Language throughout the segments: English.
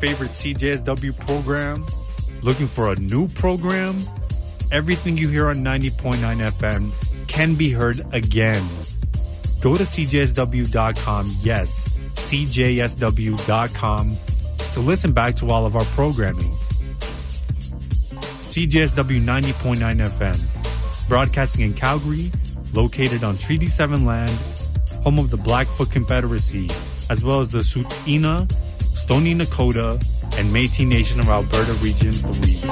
favorite CJSW program? Looking for a new program? Everything you hear on 90.9 FM can be heard again. Go to cjsw.com, yes, cjsw.com, to listen back to all of our programming. CJSW 90.9 FM, broadcasting in Calgary, located on Treaty 7 land, home of the Blackfoot Confederacy, as well as the Tsuut'ina, Stoney Nakoda, and Métis Nation of Alberta Region 3.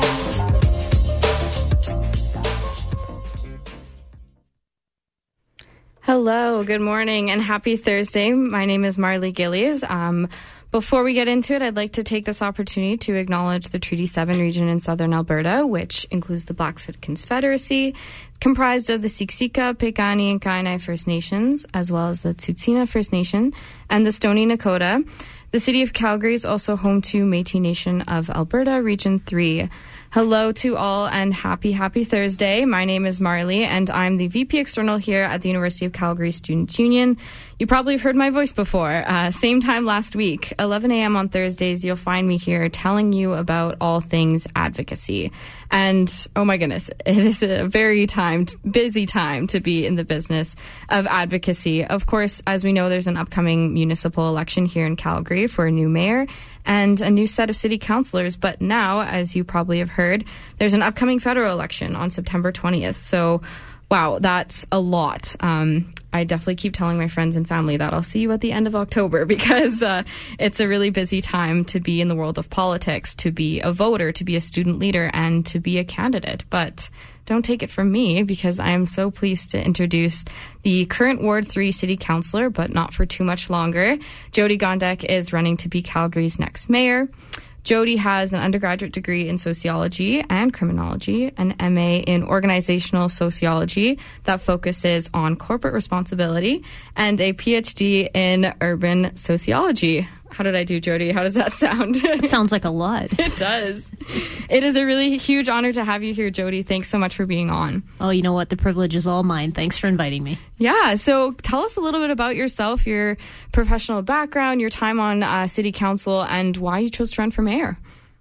Hello, good morning, and happy Thursday. My name is Marley Gillies. Um, before we get into it, I'd like to take this opportunity to acknowledge the Treaty 7 region in southern Alberta, which includes the Blackfoot Confederacy, comprised of the Siksika, Piikani, and Kainai First Nations, as well as the Tsuut'ina First Nation and the Stoney Nakoda. The city of Calgary is also home to Métis Nation of Alberta, Region 3. Hello to all and happy, happy Thursday. My name is Marley and I'm the VP External here at the University of Calgary Students Union. You probably have heard my voice before. Uh, same time last week, 11 a.m. on Thursdays, you'll find me here telling you about all things advocacy. And oh my goodness, it is a very timed, busy time to be in the business of advocacy. Of course, as we know, there's an upcoming municipal election here in Calgary for a new mayor and a new set of city councilors. But now, as you probably have heard, there's an upcoming federal election on September 20th. So, wow, that's a lot. Um, I definitely keep telling my friends and family that I'll see you at the end of October because uh, it's a really busy time to be in the world of politics, to be a voter, to be a student leader, and to be a candidate. But don't take it from me because I am so pleased to introduce the current Ward 3 City Councillor, but not for too much longer. Jyoti Gondek is running to be Calgary's next mayor. Jody has an undergraduate degree in sociology and criminology, an MA in organizational sociology that focuses on corporate responsibility, and a PhD in urban sociology. How did I do, Jyoti? How does that sound? It sounds like a lot. it does. It is a really huge honor to have you here, Jyoti. Thanks so much for being on. Oh, you know what? The privilege is all mine. Thanks for inviting me. Yeah. So tell us a little bit about yourself, your professional background, your time on uh, city council, and why you chose to run for mayor.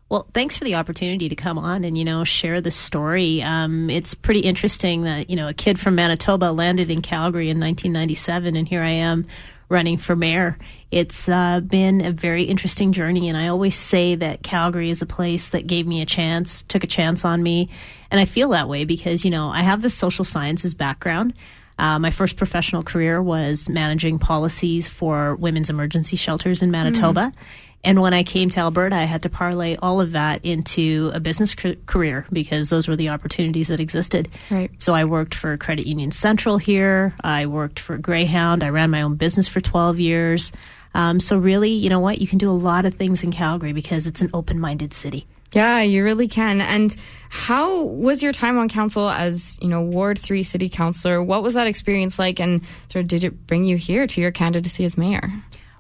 Well, thanks for the opportunity to come on and you know share the story. Um, it's pretty interesting that you know a kid from Manitoba landed in Calgary in 1997, and here I am running for mayor. It's uh, been a very interesting journey, and I always say that Calgary is a place that gave me a chance, took a chance on me, and I feel that way because you know I have this social sciences background. Uh, my first professional career was managing policies for women's emergency shelters in Manitoba. Mm. And when I came to Alberta, I had to parlay all of that into a business ca- career because those were the opportunities that existed. Right. So I worked for Credit Union Central here. I worked for Greyhound. I ran my own business for 12 years. Um, so really, you know what? You can do a lot of things in Calgary because it's an open-minded city. Yeah, you really can. And how was your time on council as, you know, Ward 3 city councilor? What was that experience like and sort of did it bring you here to your candidacy as mayor?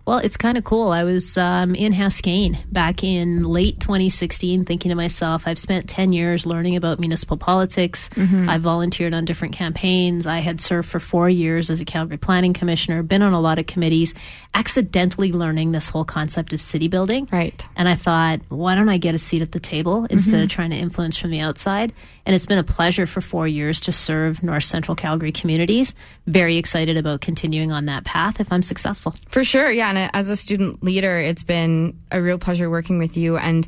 Well, it's kind of cool. I was um, in Haskayne back in late 2016, thinking to myself, I've spent 10 years learning about municipal politics. Mm-hmm. I volunteered on different campaigns. I had served for four years as a Calgary Planning Commissioner, been on a lot of committees, accidentally learning this whole concept of city building. Right. And I thought, why don't I get a seat at the table instead mm-hmm. of trying to influence from the outside? And it's been a pleasure for four years to serve North Central Calgary communities. Very excited about continuing on that path if I'm successful. For sure. Yeah and as a student leader, it's been a real pleasure working with you. And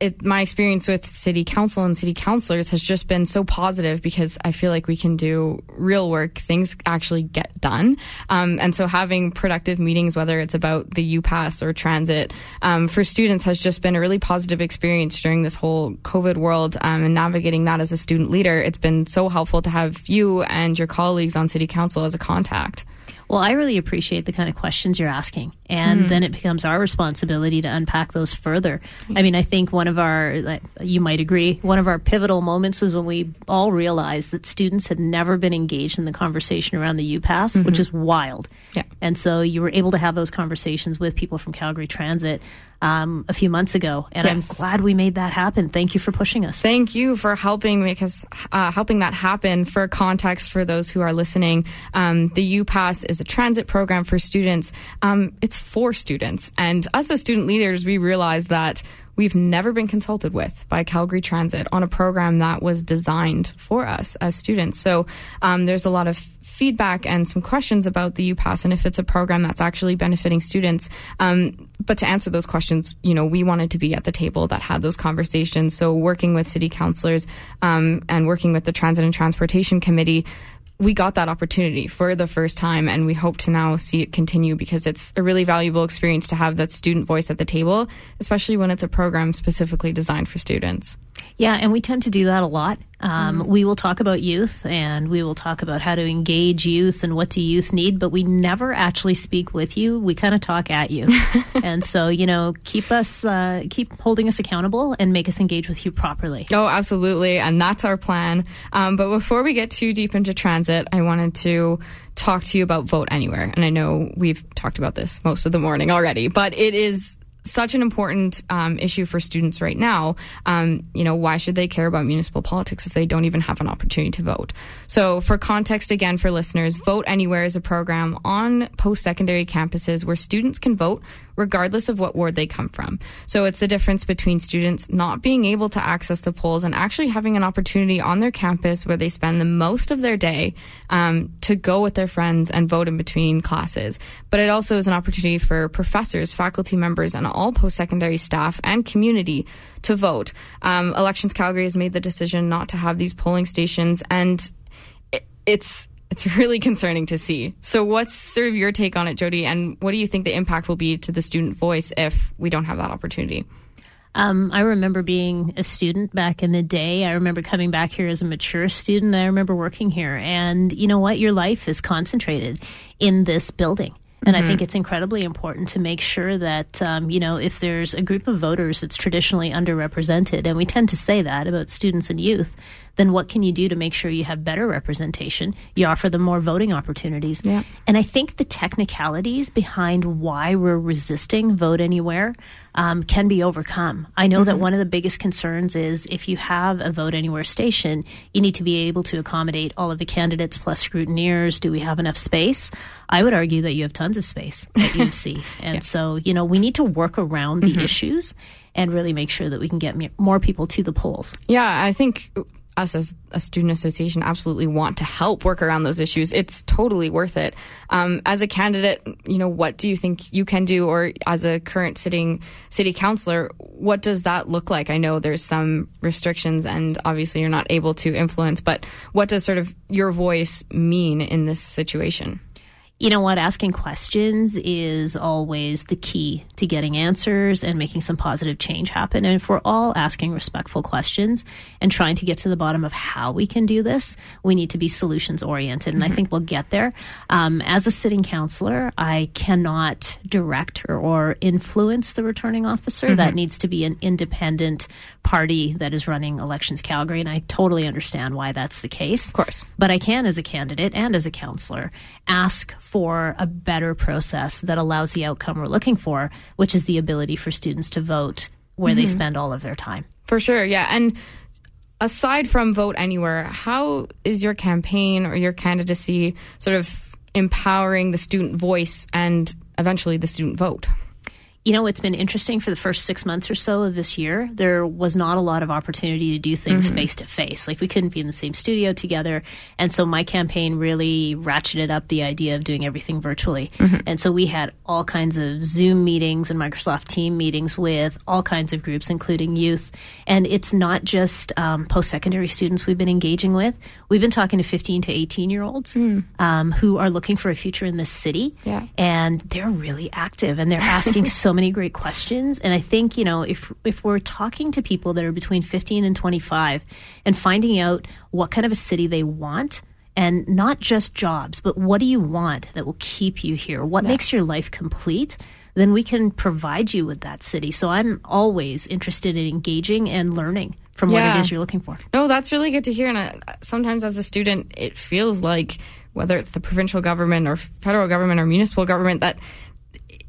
it, my experience with city council and city councilors has just been so positive because I feel like we can do real work. Things actually get done. Um, and so having productive meetings, whether it's about the UPass or transit, um, for students has just been a really positive experience during this whole COVID world um, and navigating that as a student leader. It's been so helpful to have you and your colleagues on city council as a contact. Well, I really appreciate the kind of questions you're asking. And mm-hmm. then it becomes our responsibility to unpack those further. I mean, I think one of our, you might agree, one of our pivotal moments was when we all realized that students had never been engaged in the conversation around the UPass, mm-hmm. which is wild. Yeah. And so you were able to have those conversations with people from Calgary Transit um, a few months ago, and yes. I'm glad we made that happen. Thank you for pushing us. Thank you for helping because uh, helping that happen. For context, for those who are listening, um, the UPass is a transit program for students. Um, it's for students. And us as student leaders, we realized that we've never been consulted with by Calgary Transit on a program that was designed for us as students. So um, there's a lot of feedback and some questions about the UPass and if it's a program that's actually benefiting students. Um, but to answer those questions, you know, we wanted to be at the table that had those conversations. So working with city councilors um, and working with the Transit and Transportation Committee, we got that opportunity for the first time and we hope to now see it continue because it's a really valuable experience to have that student voice at the table, especially when it's a program specifically designed for students. Yeah, and we tend to do that a lot. Um, mm. We will talk about youth and we will talk about how to engage youth and what do youth need, but we never actually speak with you. We kind of talk at you. and so, you know, keep us, uh, keep holding us accountable and make us engage with you properly. Oh, absolutely. And that's our plan. Um, but before we get too deep into transit, I wanted to talk to you about Vote Anywhere. And I know we've talked about this most of the morning already, but it is such an important um, issue for students right now. Um, you know, why should they care about municipal politics if they don't even have an opportunity to vote? So, for context, again, for listeners, Vote Anywhere is a program on post secondary campuses where students can vote regardless of what ward they come from. So it's the difference between students not being able to access the polls and actually having an opportunity on their campus where they spend the most of their day um, to go with their friends and vote in between classes. But it also is an opportunity for professors, faculty members, and all post secondary staff and community to vote. Um, Elections Calgary has made the decision not to have these polling stations, and it, it's it's really concerning to see. So, what's sort of your take on it, Jyoti? And what do you think the impact will be to the student voice if we don't have that opportunity? Um, I remember being a student back in the day. I remember coming back here as a mature student. I remember working here. And you know what? Your life is concentrated in this building. And mm-hmm. I think it's incredibly important to make sure that, um, you know, if there's a group of voters that's traditionally underrepresented, and we tend to say that about students and youth, then what can you do to make sure you have better representation? You offer them more voting opportunities. Yeah. And I think the technicalities behind why we're resisting vote anywhere um, can be overcome. I know mm-hmm. that one of the biggest concerns is if you have a vote anywhere station, you need to be able to accommodate all of the candidates plus scrutineers. Do we have enough space? I would argue that you have tons of space at UC. and yeah. so, you know, we need to work around the mm-hmm. issues and really make sure that we can get more people to the polls. Yeah, I think us as a student association absolutely want to help work around those issues, it's totally worth it. Um, as a candidate, you know, what do you think you can do? Or as a current sitting city councilor, what does that look like? I know there's some restrictions and obviously you're not able to influence, but what does sort of your voice mean in this situation? You know what? Asking questions is always the key to getting answers and making some positive change happen. And if we're all asking respectful questions and trying to get to the bottom of how we can do this, we need to be solutions oriented. And mm-hmm. I think we'll get there. Um, as a sitting councilor, I cannot direct or, or influence the returning officer. Mm-hmm. That needs to be an independent party that is running elections Calgary. And I totally understand why that's the case. Of course. But I can, as a candidate and as a councilor, ask for a better process that allows the outcome we're looking for, which is the ability for students to vote where mm-hmm. they spend all of their time. For sure, yeah. And aside from Vote Anywhere, how is your campaign or your candidacy sort of empowering the student voice and eventually the student vote? You know, it's been interesting for the first six months or so of this year. There was not a lot of opportunity to do things face to face. Like we couldn't be in the same studio together. And so my campaign really ratcheted up the idea of doing everything virtually. Mm-hmm. And so we had all kinds of Zoom meetings and Microsoft Team meetings with all kinds of groups, including youth. And it's not just um, post secondary students we've been engaging with. We've been talking to 15 to 18 year olds mm. um, who are looking for a future in this city. Yeah. And they're really active and they're asking so so many great questions. And I think, you know, if, if we're talking to people that are between 15 and 25 and finding out what kind of a city they want, and not just jobs, but what do you want that will keep you here? What yeah. makes your life complete? Then we can provide you with that city. So I'm always interested in engaging and learning from yeah. what it is you're looking for. No, that's really good to hear. And uh, sometimes as a student, it feels like whether it's the provincial government or federal government or municipal government that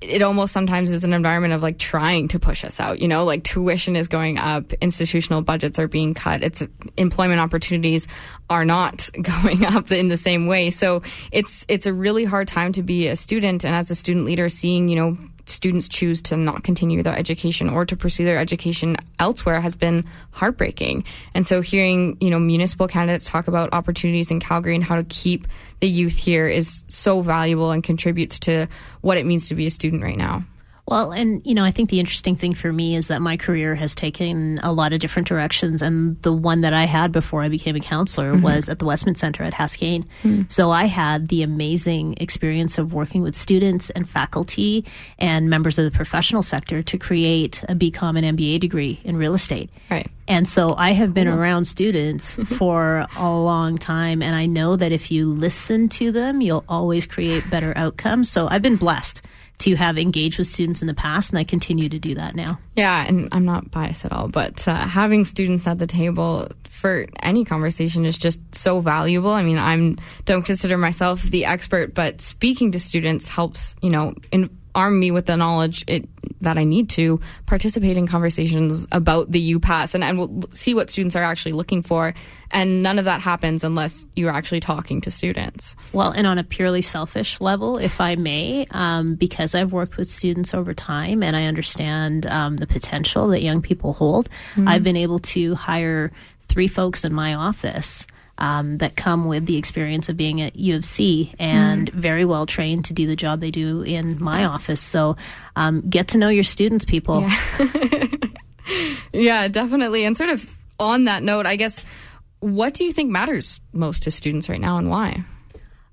it almost sometimes is an environment of like trying to push us out. You know, like tuition is going up, institutional budgets are being cut, it's employment opportunities are not going up in the same way. So it's it's a really hard time to be a student, and as a student leader, seeing you know students choose to not continue their education or to pursue their education elsewhere has been heartbreaking. And so hearing, you know, municipal candidates talk about opportunities in Calgary and how to keep the youth here is so valuable and contributes to what it means to be a student right now. Well, and you know, I think the interesting thing for me is that my career has taken a lot of different directions, and the one that I had before I became a counselor mm-hmm. was at the Westman Center at Haskayne. Mm-hmm. So I had the amazing experience of working with students and faculty and members of the professional sector to create a BCom and MBA degree in real estate. Right. And so I have been around students for a long time, and I know that if you listen to them, you'll always create better outcomes. So I've been blessed to have engaged with students in the past, and I continue to do that now. Yeah, and I'm not biased at all, but uh, having students at the table for any conversation is just so valuable. I mean, I'm don't consider myself the expert, but speaking to students helps, you know, in, arm me with the knowledge it, that I need to participate in conversations about the UPass and, and we'll see what students are actually looking for. And none of that happens unless you're actually talking to students. Well, and on a purely selfish level, if I may, um, because I've worked with students over time and I understand um, the potential that young people hold, mm-hmm. I've been able to hire three folks in my office um, that come with the experience of being at U of C and mm. very well trained to do the job they do in my office. So um, get to know your students, people. Yeah. yeah, definitely. And sort of on that note, I guess, what do you think matters most to students right now and why?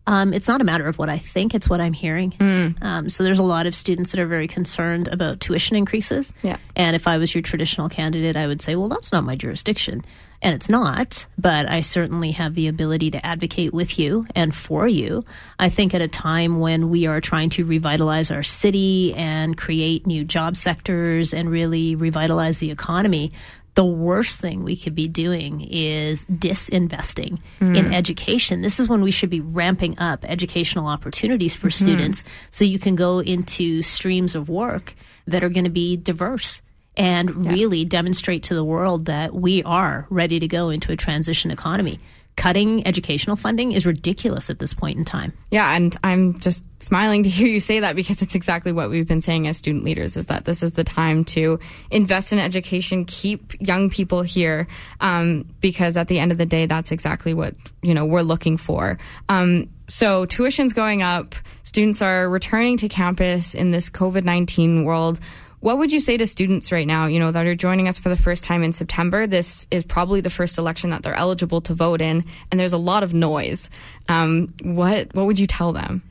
Um, it's not a matter of what I think; it's what I'm hearing. Mm. Um, so there's a lot of students that are very concerned about tuition increases. Yeah. And if I was your traditional candidate, I would say, well, that's not my jurisdiction and it's not, but I certainly have the ability to advocate with you and for you. I think at a time when we are trying to revitalize our city and create new job sectors and really revitalize the economy, the worst thing we could be doing is disinvesting mm. in education. This is when we should be ramping up educational opportunities for mm-hmm. students so you can go into streams of work that are going to be diverse and yeah. really demonstrate to the world that we are ready to go into a transition economy. Cutting educational funding is ridiculous at this point in time. Yeah, and I'm just smiling to hear you say that because it's exactly what we've been saying as student leaders is that this is the time to invest in education, keep young people here, um, because at the end of the day, that's exactly what you know we're looking for. Um, so tuition's going up, students are returning to campus in this COVID nineteen world what would you say to students right now, you know, that are joining us for the first time in September? This is probably the first election that they're eligible to vote in, and there's a lot of noise. Um, what what would you tell them?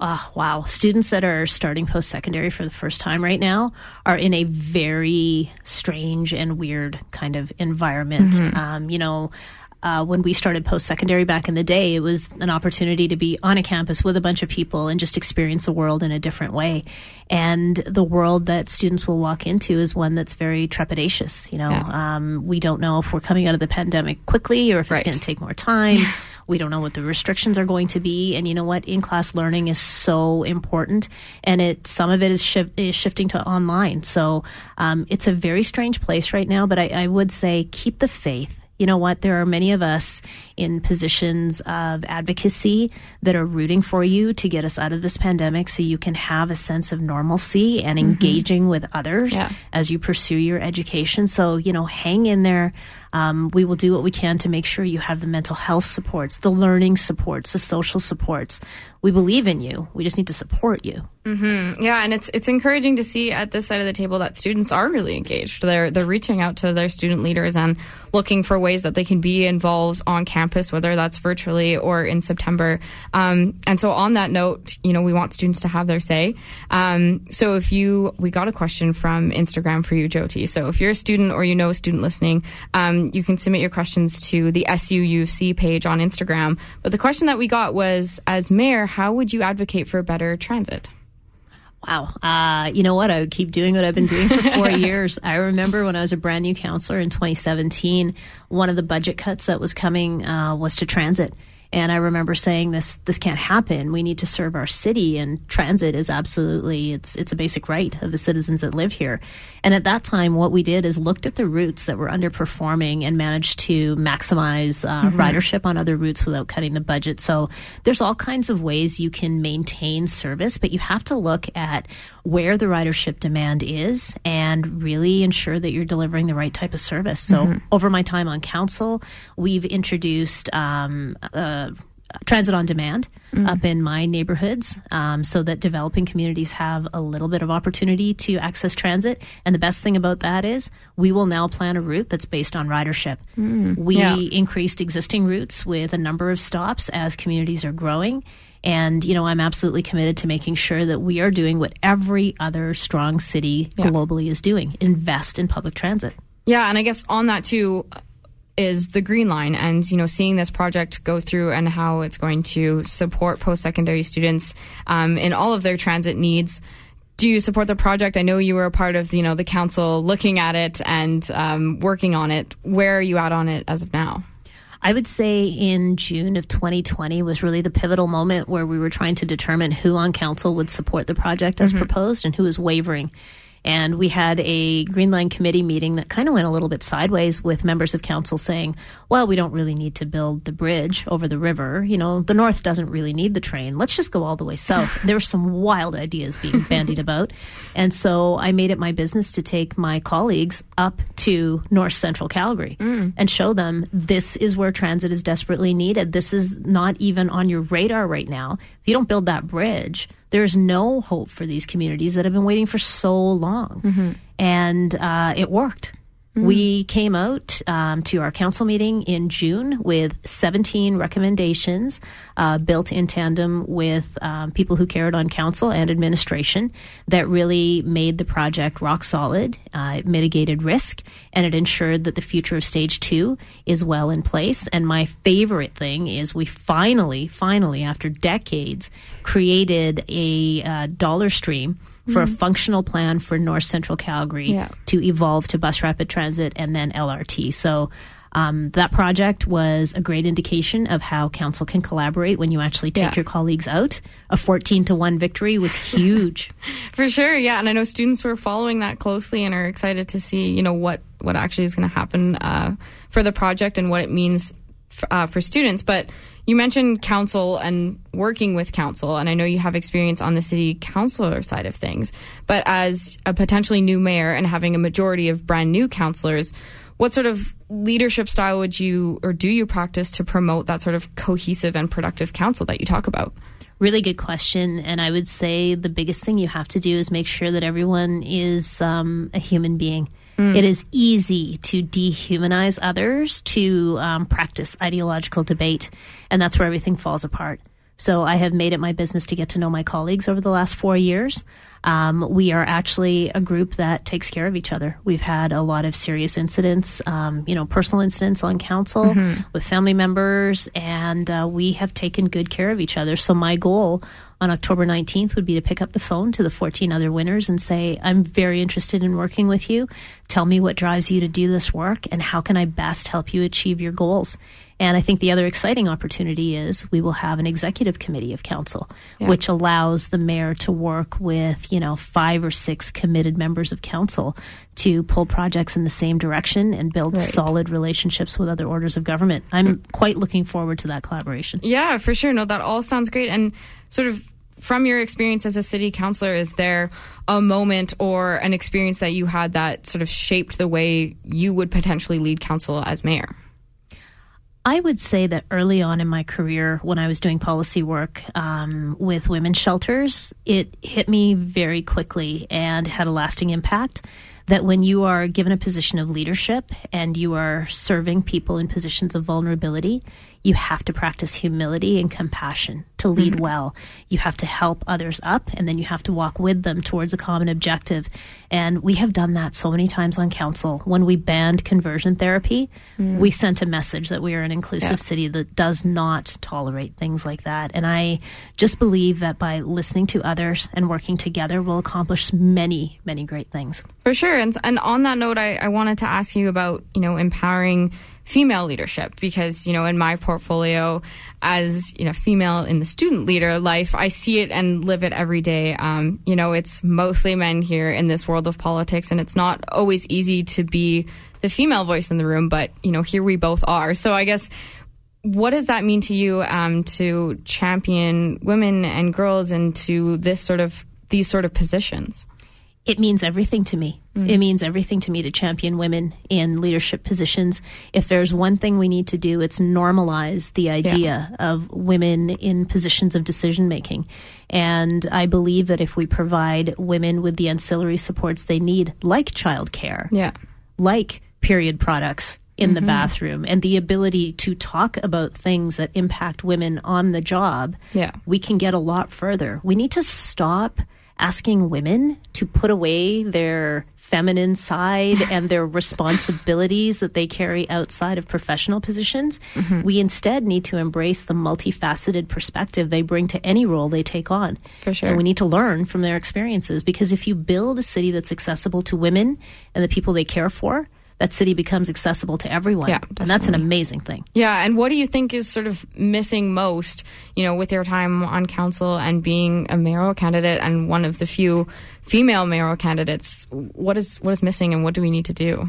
Uh, wow. Students that are starting post secondary for the first time right now are in a very strange and weird kind of environment. Mm-hmm. Um, you know, uh, when we started post secondary back in the day, it was an opportunity to be on a campus with a bunch of people and just experience the world in a different way. And the world that students will walk into is one that's very trepidatious. You know, yeah. um, we don't know if we're coming out of the pandemic quickly or if right. it's going to take more time. we don't know what the restrictions are going to be. And you know what? In class learning is so important, and it some of it is, is shifting to online. So um, it's a very strange place right now. But I, I would say keep the faith you know what? There are many of us in positions of advocacy that are rooting for you to get us out of this pandemic so you can have a sense of normalcy and mm-hmm. engaging with others yeah. as you pursue your education. So, you know, hang in there. Um, we will do what we can to make sure you have the mental health supports, the learning supports, the social supports. We believe in you. We just need to support you. Mm-hmm. Yeah, and it's it's encouraging to see at this side of the table that students are really engaged. They're they're reaching out to their student leaders and looking for ways that they can be involved on campus, whether that's virtually or in September. Um, and so, on that note, you know, we want students to have their say. Um, so, if you we got a question from Instagram for you, Jyoti. So, if you're a student or you know a student listening, um, you can submit your questions to the SUUC page on Instagram. But the question that we got was as mayor, how would you advocate for better transit? Wow. Uh, you know what? I would keep doing what I've been doing for four years. I remember when I was a brand new counselor in 2017, one of the budget cuts that was coming uh, was to transit. And I remember saying this this can't happen. We need to serve our city and transit is absolutely it's it's a basic right of the citizens that live here. And at that time what we did is looked at the routes that were underperforming and managed to maximize uh, mm-hmm. ridership on other routes without cutting the budget. So there's all kinds of ways you can maintain service, but you have to look at where the ridership demand is and really ensure that you're delivering the right type of service. So mm-hmm. over my time on council, we've introduced um, uh, transit on demand mm. up in my neighborhoods um, so that developing communities have a little bit of opportunity to access transit. And the best thing about that is we will now plan a route that's based on ridership. Mm. We yeah. increased existing routes with a number of stops as communities are growing. And, you know, I'm absolutely committed to making sure that we are doing what every other strong city yeah. globally is doing invest in public transit. Yeah, and I guess on that too, is the Green Line, and you know, seeing this project go through and how it's going to support post-secondary students um, in all of their transit needs. Do you support the project? I know you were a part of you know the council looking at it and um, working on it. Where are you at on it as of now? I would say in June of 2020 was really the pivotal moment where we were trying to determine who on council would support the project as mm-hmm. proposed and who was wavering. And we had a Green Line committee meeting that kind of went a little bit sideways with members of council saying, well, we don't really need to build the bridge over the river. You know, the north doesn't really need the train. Let's just go all the way south. there were some wild ideas being bandied about. And so I made it my business to take my colleagues up to north central Calgary mm. and show them this is where transit is desperately needed. This is not even on your radar right now. If you don't build that bridge, there's no hope for these communities that have been waiting for so long. Mm-hmm. And uh, it worked. Mm-hmm. We came out um, to our council meeting in June with 17 recommendations uh, built in tandem with um, people who cared on council and administration that really made the project rock solid. Uh, it mitigated risk and it ensured that the future of stage two is well in place. And my favorite thing is we finally, finally, after decades, created a uh, dollar stream for mm-hmm. a functional plan for North Central Calgary yeah. to evolve to bus rapid transit and then LRT. So um, that project was a great indication of how council can collaborate when you actually take yeah. your colleagues out. A 14 to 1 victory was huge. For sure, yeah. And I know students were following that closely and are excited to see, you know, what, what actually is going to happen uh, for the project and what it means f- uh, for students. But you mentioned council and working with council, and I know you have experience on the city councilor side of things. But as a potentially new mayor and having a majority of brand new councilors, what sort of leadership style would you or do you practice to promote that sort of cohesive and productive council that you talk about? Really good question. And I would say the biggest thing you have to do is make sure that everyone is um, a human being. Mm. It is easy to dehumanize others, to um, practice ideological debate, and that's where everything falls apart. So I have made it my business to get to know my colleagues over the last four years. Um, we are actually a group that takes care of each other. We've had a lot of serious incidents, um, you know, personal incidents on council mm-hmm. with family members, and uh, we have taken good care of each other. So my goal on October 19th would be to pick up the phone to the 14 other winners and say, I'm very interested in working with you. Tell me what drives you to do this work and how can I best help you achieve your goals. And I think the other exciting opportunity is we will have an executive committee of council, yeah. which allows the mayor to work with, you know, five or six committed members of council to pull projects in the same direction and build right. solid relationships with other orders of government. I'm mm. quite looking forward to that collaboration. Yeah, for sure. No, that all sounds great. And sort of from your experience as a city councilor, is there a moment or an experience that you had that sort of shaped the way you would potentially lead council as mayor? I would say that early on in my career, when I was doing policy work um, with women's shelters, it hit me very quickly and had a lasting impact. That when you are given a position of leadership and you are serving people in positions of vulnerability, you have to practice humility and compassion to lead mm-hmm. well. You have to help others up and then you have to walk with them towards a common objective. And we have done that so many times on council. When we banned conversion therapy, mm. we sent a message that we are an inclusive yeah. city that does not tolerate things like that. And I just believe that by listening to others and working together, we'll accomplish many, many great things. For sure. And, and on that note, I, I wanted to ask you about, you know, empowering female leadership because you know in my portfolio as you know female in the student leader life i see it and live it every day. Um, you know it's mostly men here in this world of politics and it's not always easy to be the female voice in the room but you know here we both are. So i guess what does that mean to you um, to champion women and girls into this sort of these sort of positions it means everything to me. Mm. It means everything to me to champion women in leadership positions. If there's one thing we need to do, it's normalize the idea yeah. of women in positions of decision making. And I believe that if we provide women with the ancillary supports they need, like childcare, yeah. like period products in mm-hmm. the bathroom, and the ability to talk about things that impact women on the job, yeah. we can get a lot further. We need to stop asking women to put away their feminine side and their responsibilities that they carry outside of professional positions. Mm-hmm. We instead need to embrace the multifaceted perspective they bring to any role they take on. For sure. And we need to learn from their experiences because if you build a city that's accessible to women and the people they care for, that city becomes accessible to everyone. Yeah, and that's an amazing thing. Yeah, and what do you think is sort of missing most, you know, with your time on council and being a mayoral candidate and one of the few female mayoral candidates? What is what is missing and what do we need to do?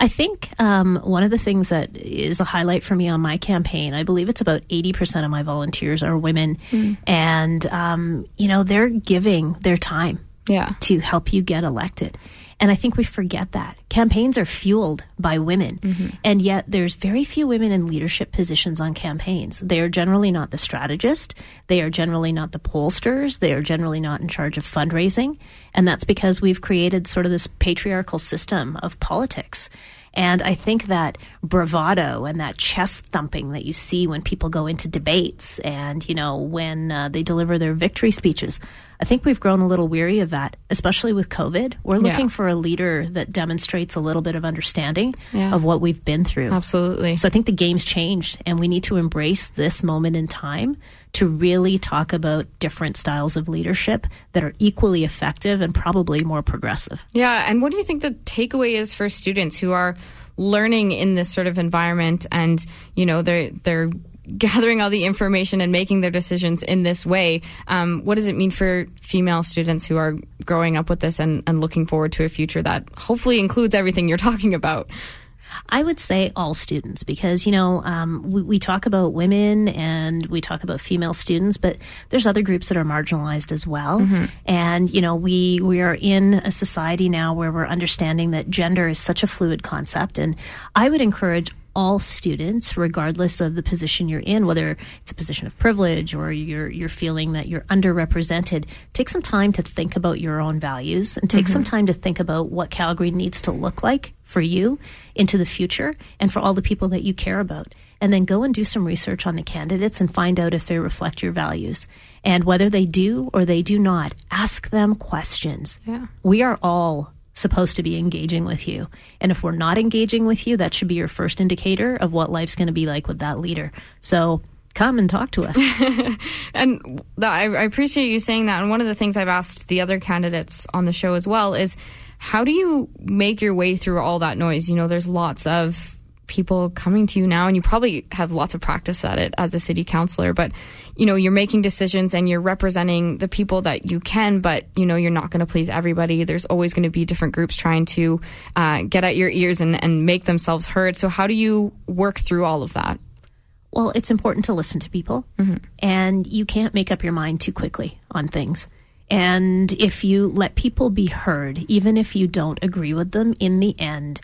I think um, one of the things that is a highlight for me on my campaign, I believe it's about 80% of my volunteers are women. Mm. And, um, you know, they're giving their time yeah. to help you get elected. And I think we forget that. Campaigns are fueled by women. Mm-hmm. And yet there's very few women in leadership positions on campaigns. They are generally not the strategist. They are generally not the pollsters. They are generally not in charge of fundraising. And that's because we've created sort of this patriarchal system of politics. And I think that bravado and that chest thumping that you see when people go into debates and, you know, when uh, they deliver their victory speeches, I think we've grown a little weary of that, especially with COVID. We're looking yeah. for a leader that demonstrates a little bit of understanding yeah. of what we've been through. Absolutely. So I think the game's changed, and we need to embrace this moment in time to really talk about different styles of leadership that are equally effective and probably more progressive. Yeah, and what do you think the takeaway is for students who are learning in this sort of environment and, you know, they're they're gathering all the information and making their decisions in this way. Um, what does it mean for female students who are growing up with this and, and looking forward to a future that hopefully includes everything you're talking about? I would say all students because, you know, um, we, we, talk about women and we talk about female students, but there's other groups that are marginalized as well. Mm-hmm. And, you know, we, we are in a society now where we're understanding that gender is such a fluid concept. And I would encourage all students, regardless of the position you're in, whether it's a position of privilege or you're you're feeling that you're underrepresented, take some time to think about your own values and take mm-hmm. some time to think about what Calgary needs to look like for you into the future and for all the people that you care about. And then go and do some research on the candidates and find out if they reflect your values. And whether they do or they do not, ask them questions. Yeah. We are all supposed to be engaging with you. And if we're not engaging with you, that should be your first indicator of what life's going to be like with that leader. So come and talk to us. and I, I appreciate you saying that. And one of the things I've asked the other candidates on the show as well is how do you make your way through all that noise? You know, there's lots of people coming to you now and you probably have lots of practice at it as a city councilor but you know you're making decisions and you're representing the people that you can but you know you're not going to please everybody. There's always going to be different groups trying to uh, get at your ears and, and make themselves heard. So how do you work through all of that? Well it's important to listen to people mm-hmm. and you can't make up your mind too quickly on things. And if you let people be heard even if you don't agree with them in the end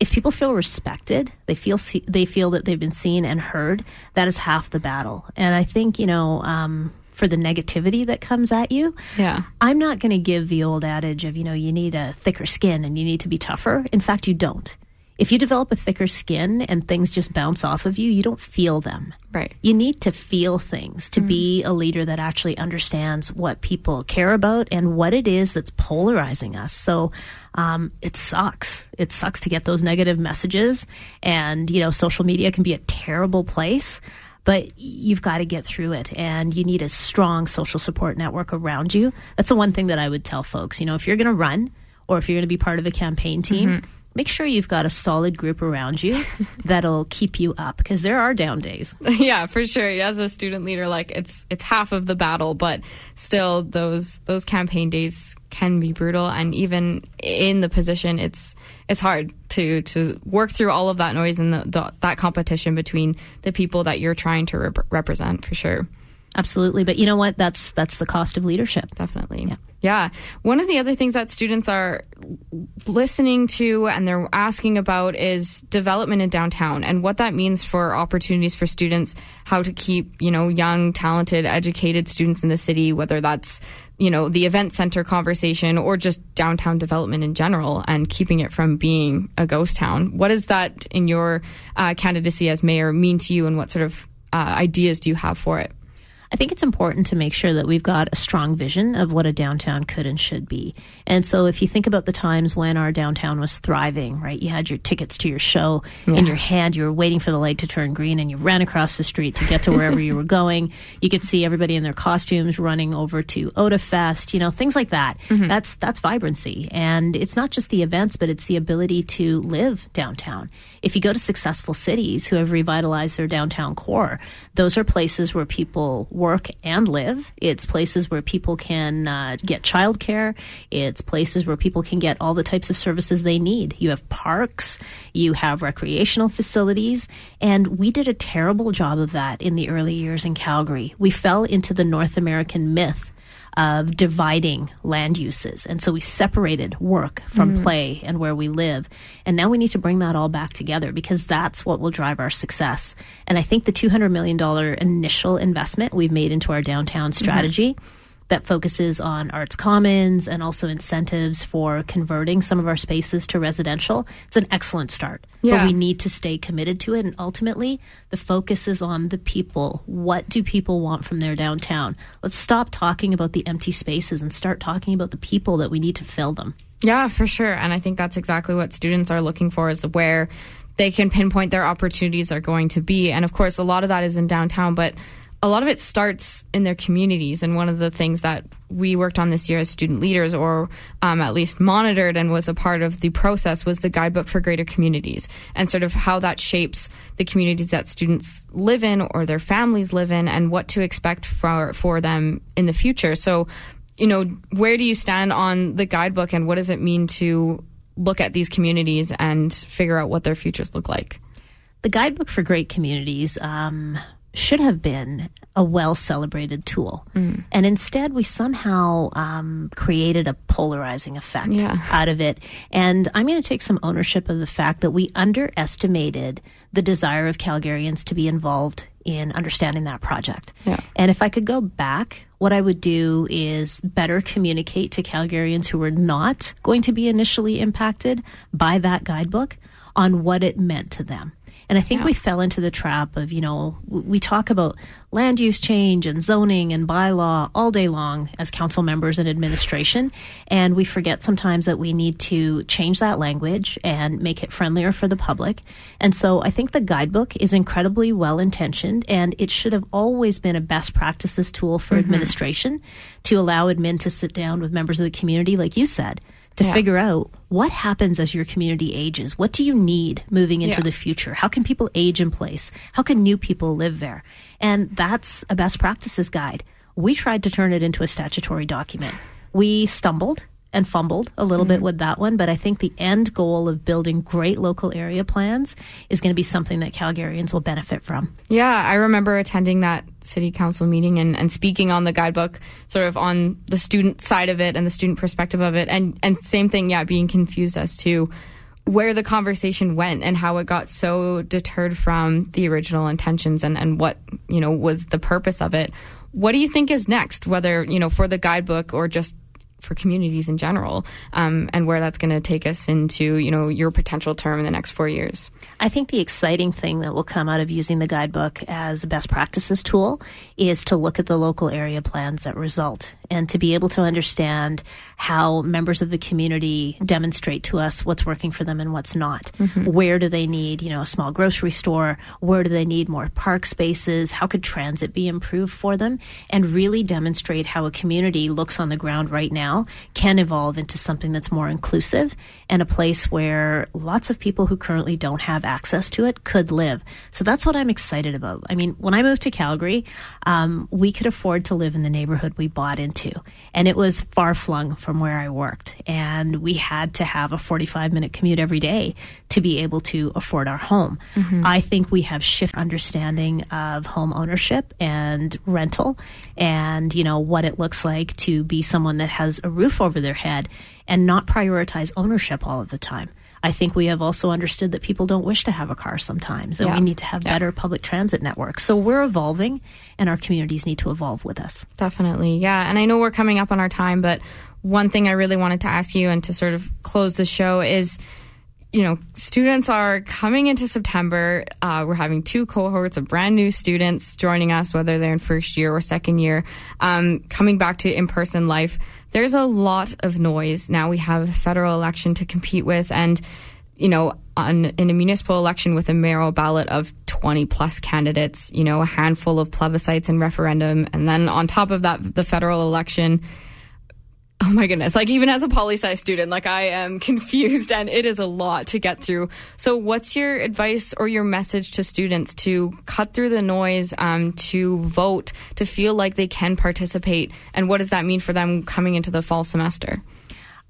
if people feel respected, they feel see, they feel that they've been seen and heard. That is half the battle. And I think you know. Um, for the negativity that comes at you. Yeah. I'm not going to give the old adage of, you know, you need a thicker skin and you need to be tougher. In fact, you don't. If you develop a thicker skin and things just bounce off of you, you don't feel them. Right. You need to feel things to mm. be a leader that actually understands what people care about and what it is that's polarizing us. So um, it sucks. It sucks to get those negative messages. And, you know, social media can be a terrible place but you've got to get through it and you need a strong social support network around you. That's the one thing that I would tell folks. You know, if you're going to run or if you're going to be part of a campaign team, mm-hmm make sure you've got a solid group around you that'll keep you up because there are down days. yeah, for sure. As a student leader, like it's it's half of the battle, but still those those campaign days can be brutal and even in the position it's it's hard to to work through all of that noise and the, the, that competition between the people that you're trying to rep- represent for sure. Absolutely, but you know what? That's that's the cost of leadership. Definitely. Yeah. Yeah. One of the other things that students are listening to and they're asking about is development in downtown and what that means for opportunities for students, how to keep, you know, young, talented, educated students in the city, whether that's, you know, the event center conversation or just downtown development in general and keeping it from being a ghost town. What does that in your uh, candidacy as mayor mean to you and what sort of uh, ideas do you have for it? I think it's important to make sure that we've got a strong vision of what a downtown could and should be. And so if you think about the times when our downtown was thriving, right, you had your tickets to your show yeah. in your hand, you were waiting for the light to turn green, and you ran across the street to get to wherever you were going. You could see everybody in their costumes running over to Otafest, you know, things like that. Mm-hmm. That's that's vibrancy. And it's not just the events, but it's the ability to live downtown. If you go to successful cities who have revitalized their downtown core, those are places where people work and live. It's places where people can uh, get childcare. It's places where people can get all the types of services they need. You have parks, you have recreational facilities, and we did a terrible job of that in the early years in Calgary. We fell into the North American myth of dividing land uses. And so we separated work from mm. play and where we live. And now we need to bring that all back together because that's what will drive our success. And I think the $200 million initial investment we've made into our downtown mm-hmm. strategy. Mm-hmm that focuses on arts commons and also incentives for converting some of our spaces to residential. It's an excellent start. Yeah. But we need to stay committed to it. And ultimately, the focus is on the people. What do people want from their downtown? Let's stop talking about the empty spaces and start talking about the people that we need to fill them. Yeah, for sure. And I think that's exactly what students are looking for is where they can pinpoint their opportunities are going to be. And of course, a lot of that is in downtown, but a lot of it starts in their communities. And one of the things that we worked on this year as student leaders, or um, at least monitored and was a part of the process, was the guidebook for greater communities and sort of how that shapes the communities that students live in or their families live in and what to expect for, for them in the future. So, you know, where do you stand on the guidebook and what does it mean to look at these communities and figure out what their futures look like? The guidebook for great communities um, should have been a well celebrated tool. Mm. And instead, we somehow um, created a polarizing effect yeah. out of it. And I'm going to take some ownership of the fact that we underestimated the desire of Calgarians to be involved in understanding that project. Yeah. And if I could go back, what I would do is better communicate to Calgarians who were not going to be initially impacted by that guidebook on what it meant to them. And I think yeah. we fell into the trap of, you know, we talk about land use change and zoning and bylaw all day long as council members and administration. And we forget sometimes that we need to change that language and make it friendlier for the public. And so I think the guidebook is incredibly well intentioned and it should have always been a best practices tool for mm-hmm. administration to allow admin to sit down with members of the community, like you said to yeah. figure out what happens as your community ages. What do you need moving into yeah. the future? How can people age in place? How can new people live there? And that's a best practices guide. We tried to turn it into a statutory document. We stumbled and fumbled a little mm-hmm. bit with that one, but I think the end goal of building great local area plans is going to be something that Calgarians will benefit from. Yeah, I remember attending that city council meeting and, and speaking on the guidebook, sort of on the student side of it and the student perspective of it. And, and same thing, yeah, being confused as to where the conversation went and how it got so deterred from the original intentions and, and what, you know, was the purpose of it. What do you think is next, whether, you know, for the guidebook or just for communities in general, um, and where that's going to take us into you know your potential term in the next four years. I think the exciting thing that will come out of using the guidebook as a best practices tool is to look at the local area plans that result and to be able to understand how members of the community demonstrate to us what's working for them and what's not. Mm-hmm. Where do they need, you know, a small grocery store? Where do they need more park spaces? How could transit be improved for them? And really demonstrate how a community looks on the ground right now can evolve into something that's more inclusive and a place where lots of people who currently don't have access to it could live. So that's what I'm excited about. I mean, when I moved to Calgary, um, we could afford to live in the neighborhood we bought into, and it was far flung from where I worked. And we had to have a 45 minute commute every day to be able to afford our home. Mm-hmm. I think we have shift understanding of home ownership and rental and, you know, what it looks like to be someone that has a roof over their head and not prioritize ownership all of the time. I think we have also understood that people don't wish to have a car sometimes, and yeah. we need to have yeah. better public transit networks. So we're evolving, and our communities need to evolve with us. Definitely, yeah. And I know we're coming up on our time, but one thing I really wanted to ask you and to sort of close the show is you know, students are coming into September. Uh, we're having two cohorts of brand new students joining us, whether they're in first year or second year, um, coming back to in person life. There's a lot of noise. Now we have a federal election to compete with, and, you know, on, in a municipal election with a mayoral ballot of 20 plus candidates, you know, a handful of plebiscites and referendum, and then on top of that, the federal election Oh my goodness. Like even as a poli sci student, like I am confused and it is a lot to get through. So what's your advice or your message to students to cut through the noise, um, to vote, to feel like they can participate? And what does that mean for them coming into the fall semester?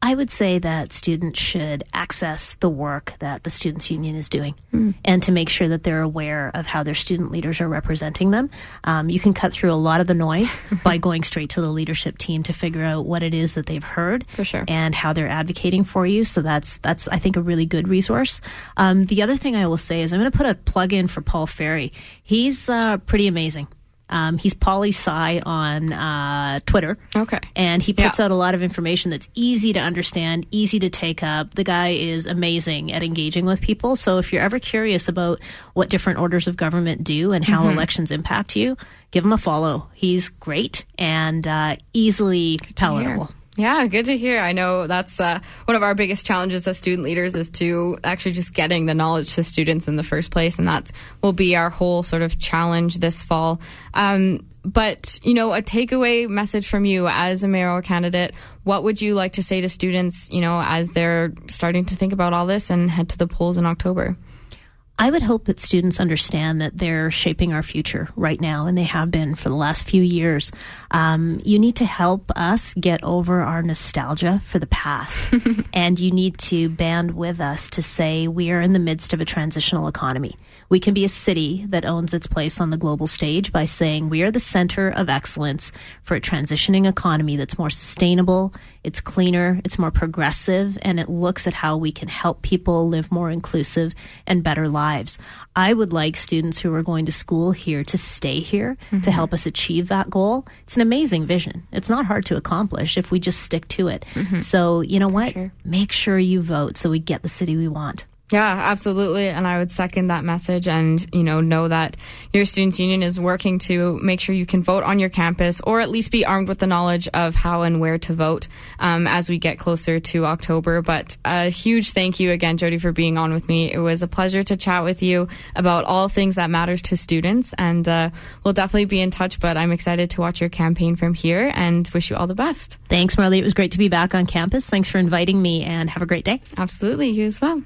I would say that students should access the work that the Students' Union is doing mm. and to make sure that they're aware of how their student leaders are representing them. Um, you can cut through a lot of the noise by going straight to the leadership team to figure out what it is that they've heard for sure. and how they're advocating for you. So that's, that's I think, a really good resource. Um, the other thing I will say is I'm going to put a plug in for Paul Fairie. He's uh, pretty amazing. Um, he's Poli Sci on uh, Twitter. Okay. And he puts yeah. out a lot of information that's easy to understand, easy to take up. The guy is amazing at engaging with people. So if you're ever curious about what different orders of government do and how mm-hmm. elections impact you, give him a follow. He's great and uh, easily palatable. Yeah, good to hear. I know that's uh, one of our biggest challenges as student leaders is to actually just getting the knowledge to students in the first place, and that will be our whole sort of challenge this fall. Um, but you know, a takeaway message from you as a mayoral candidate, what would you like to say to students? You know, as they're starting to think about all this and head to the polls in October. I would hope that students understand that they're shaping our future right now, and they have been for the last few years. Um, you need to help us get over our nostalgia for the past, and you need to band with us to say we are in the midst of a transitional economy. We can be a city that owns its place on the global stage by saying we are the center of excellence for a transitioning economy that's more sustainable, it's cleaner, it's more progressive, and it looks at how we can help people live more inclusive and better lives. I would like students who are going to school here to stay here mm-hmm. to help us achieve that goal. It's an amazing vision. It's not hard to accomplish if we just stick to it. Mm-hmm. So, you know what? Sure. Make sure you vote so we get the city we want. Yeah, absolutely. And I would second that message and, you know, know that your students union is working to make sure you can vote on your campus or at least be armed with the knowledge of how and where to vote um, as we get closer to October. But a huge thank you again, Jyoti, for being on with me. It was a pleasure to chat with you about all things that matters to students. And uh, we'll definitely be in touch, but I'm excited to watch your campaign from here and wish you all the best. Thanks, Marley. It was great to be back on campus. Thanks for inviting me and have a great day. Absolutely. You as well.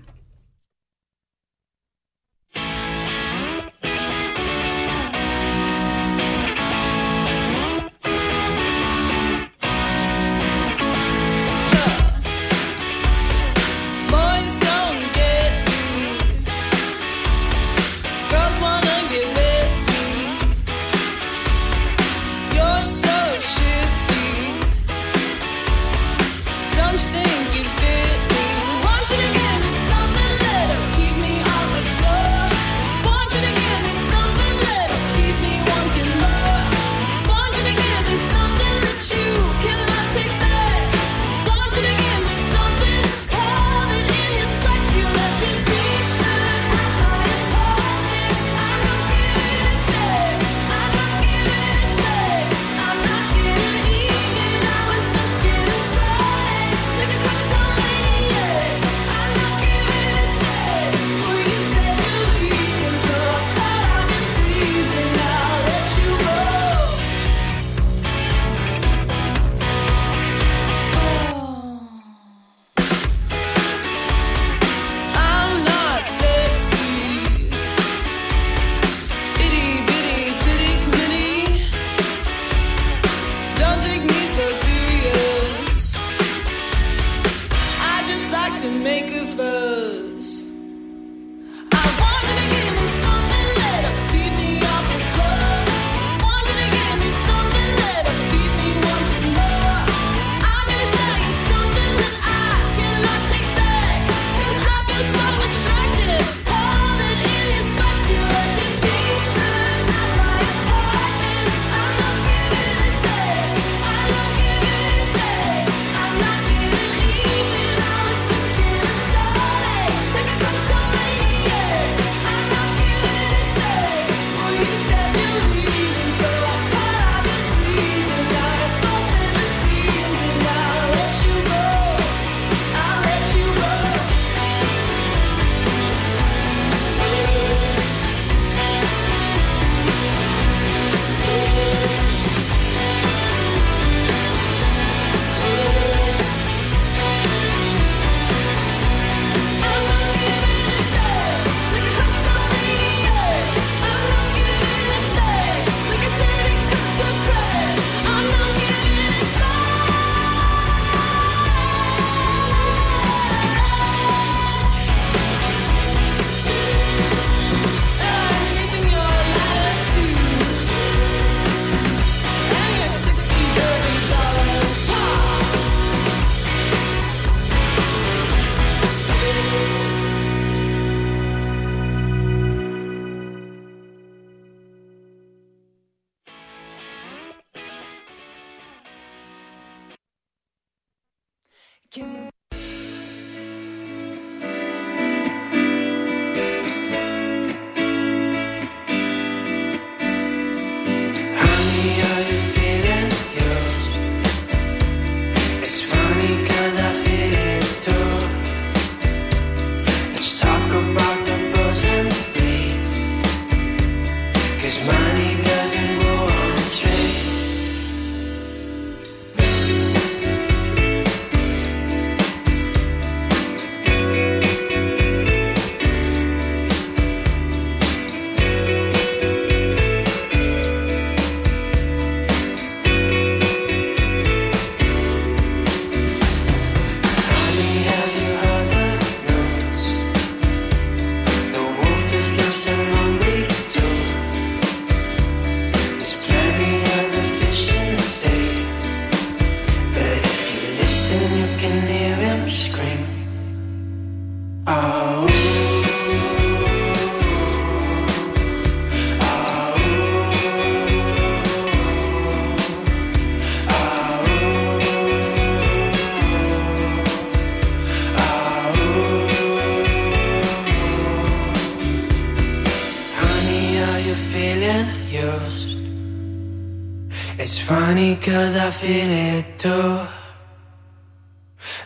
Feel it too.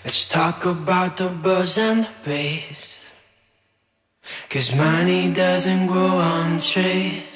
Let's talk about the buzz and the bass. Cause money doesn't grow on trees.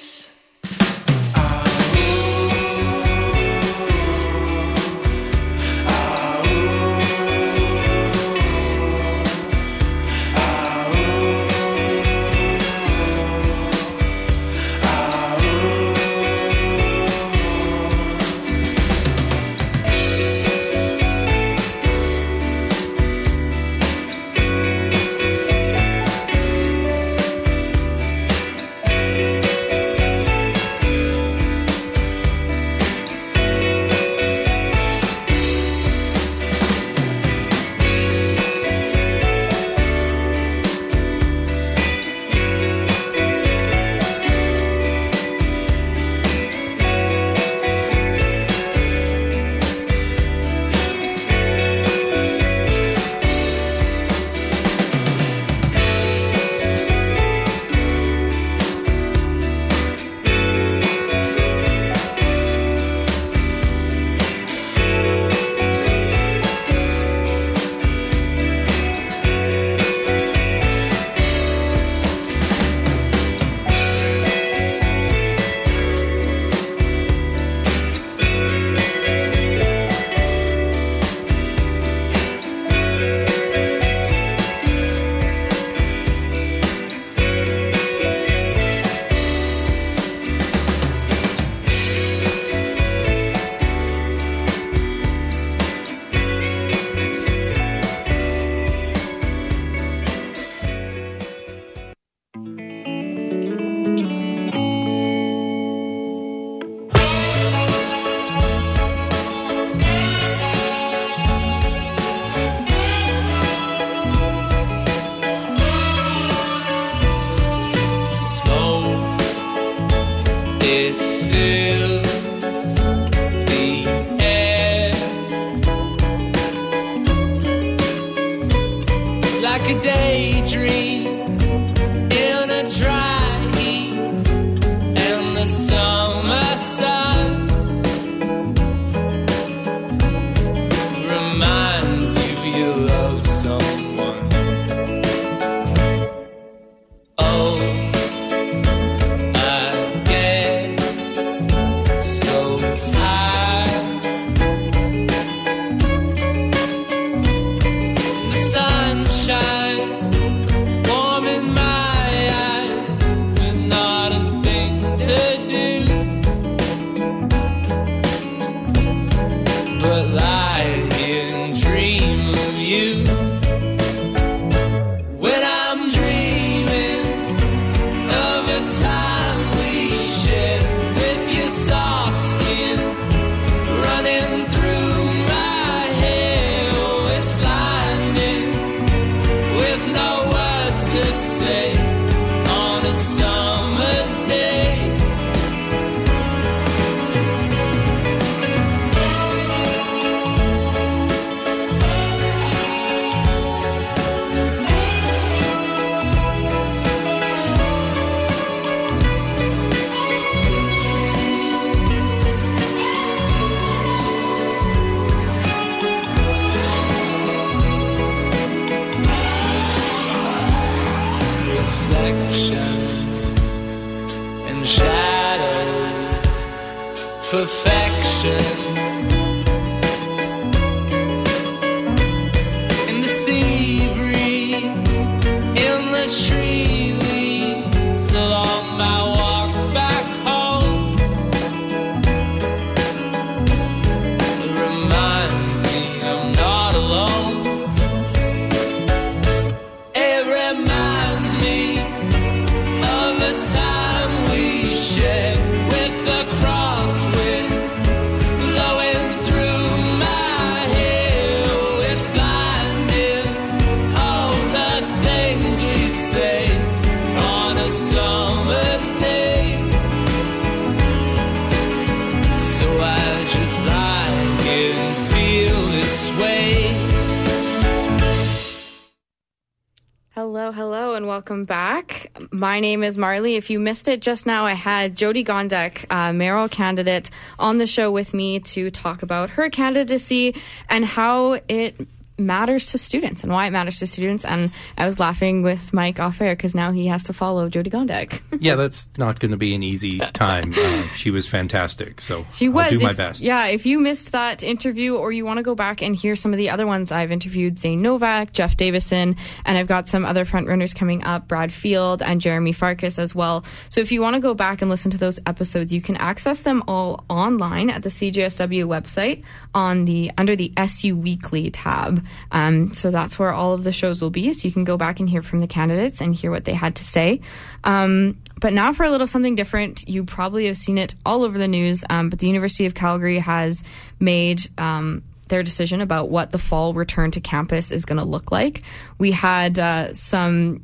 Welcome back. My name is Marley. If you missed it just now, I had Jyoti Gondek, uh, mayoral candidate, on the show with me to talk about her candidacy and how it matters to students and why it matters to students. And I was laughing with Mike off air because now he has to follow Jyoti Gondek. yeah, that's not going to be an easy time. Uh, she was fantastic, so She I'll was. do my If- best. Yeah, if you missed that interview or you want to go back and hear some of the other ones, I've interviewed Zane Novak, Jeff Davison, and I've got some other front runners coming up, Brad Field and Jeromy Farkas as well. So if you want to go back and listen to those episodes, you can access them all online at the CJSW website on the under the SU Weekly tab. Um, so that's where all of the shows will be. So you can go back and hear from the candidates and hear what they had to say. Um, but now for a little something different. You probably have seen it all over the news, um, but the University of Calgary has made um, their decision about what the fall return to campus is going to look like. We had uh, some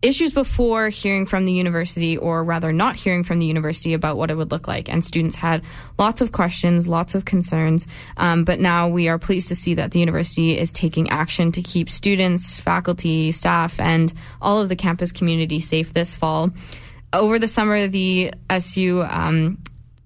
issues before hearing from the university, or rather not hearing from the university about what it would look like. And students had lots of questions, lots of concerns. Um, but now we are pleased to see that the university is taking action to keep students, faculty, staff, and all of the campus community safe this fall. Over the summer, the SU um,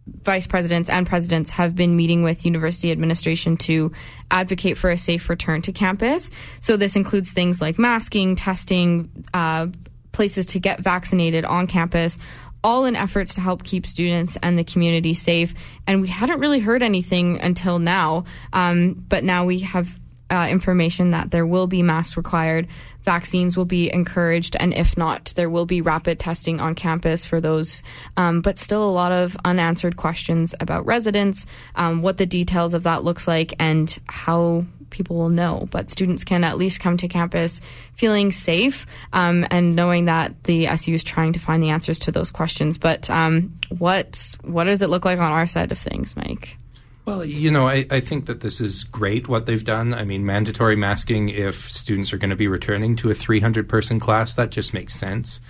vice presidents and presidents have been meeting with university administration to advocate for a safe return to campus. So this includes things like masking, testing, uh, places to get vaccinated on campus. All in efforts to help keep students and the community safe. And we hadn't really heard anything until now. Um, but now we have uh, information that there will be masks required, vaccines will be encouraged, and if not, there will be rapid testing on campus for those. Um, but still, a lot of unanswered questions about residents, um, what the details of that looks like, and how people will know. But students can at least come to campus feeling safe um, and knowing that the SU is trying to find the answers to those questions. But um, what what does it look like on our side of things, Mike? Well, you know, I, I think that this is great what they've done. I mean, mandatory masking if students are going to be returning to a 300 person class, that just makes sense.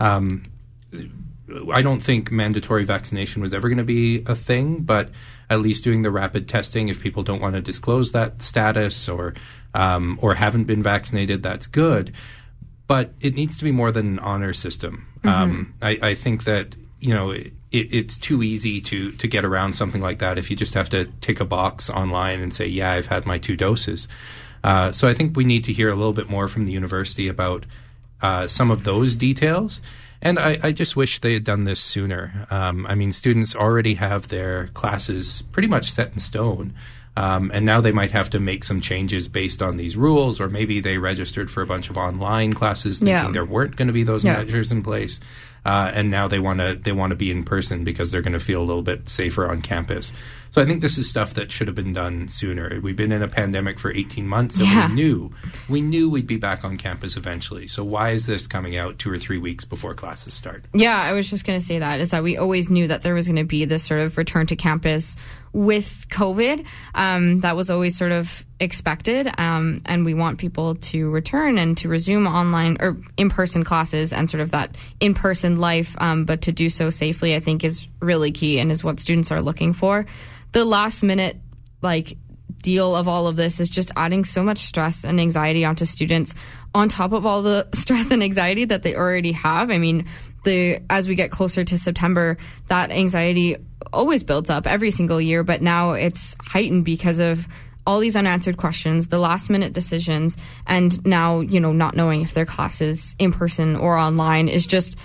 Um, I don't think mandatory vaccination was ever going to be a thing, but at least doing the rapid testing, if people don't want to disclose that status or um, or haven't been vaccinated, that's good. But it needs to be more than an honor system. Um, I, I think that you know it, it's too easy to to get around something like that if you just have to tick a box online and say, "Yeah, I've had my two doses." Uh, so I think we need to hear a little bit more from the university about uh, some of those details. And I, I just wish they had done this sooner. Um, I mean, students already have their classes pretty much set in stone. Um, and now they might have to make some changes based on these rules, or maybe they registered for a bunch of online classes thinking Yeah. there weren't going to be those Yeah. measures in place, uh, and now they want to they want to be in person because they're going to feel a little bit safer on campus. So I think this is stuff that should have been done sooner. We've been in a pandemic for 18 months, and Yeah. we knew we knew we'd be back on campus eventually. So why is this coming out two or three weeks before classes start? Yeah, I was just going to say that is that we always knew that there was going to be this sort of return to campus with COVID. Um, that was always sort of expected, um, and we want people to return and to resume online or in person classes and sort of that in person life. Um, but to do so safely, I think, is really key and is what students are looking for. The last minute, like deal of all of this is just adding so much stress and anxiety onto students on top of all the stress and anxiety that they already have. I mean, the as we get closer to September, that anxiety always builds up every single year, but now it's heightened because of all these unanswered questions, the last minute decisions, and now, you know, not knowing if their classes in person or online is just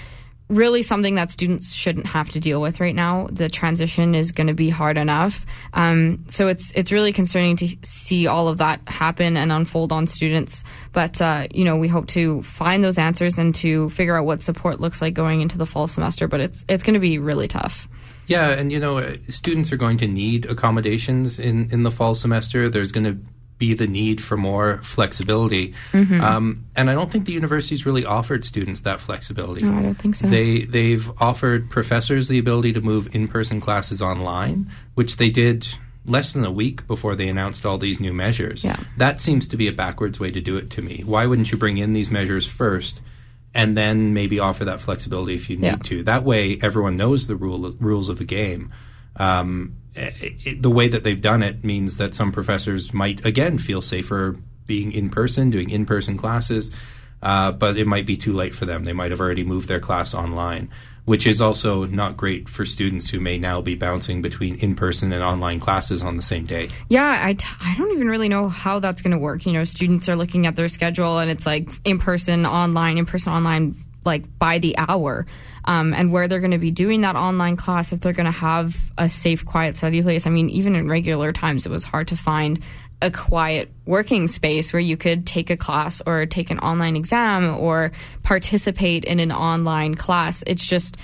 really something that students shouldn't have to deal with right now. The transition is going to be hard enough. Um, so it's it's really concerning to see all of that happen and unfold on students. But uh, you know, we hope to find those answers and to figure out what support looks like going into the fall semester. But it's it's going to be really tough. Yeah, and you know, uh, students are going to need accommodations in in the fall semester. There's going to be the need for more flexibility, um, and I don't think the university's really offered students that flexibility. No, I don't think so. They they've offered professors the ability to move in person classes online, which they did less than a week before they announced all these new measures. Yeah. That seems to be a backwards way to do it to me. Why wouldn't you bring in these measures first? And then maybe offer that flexibility if you need Yeah. to. That way, everyone knows the rule rules of the game. Um, it, it- the way that they've done it means that some professors might again feel safer being in person, doing in person classes, uh, but it might be too late for them. They might have already moved their class online, which is also not great for students who may now be bouncing between in person and online classes on the same day. Yeah, I, t- I don't even really know how that's going to work. You know, students are looking at their schedule and it's like in person, online, in person, online, like by the hour. Um, and where they're going to be doing that online class, if they're going to have a safe, quiet study place. I mean, even in regular times, it was hard to find a quiet working space where you could take a class or take an online exam or participate in an online class. It's just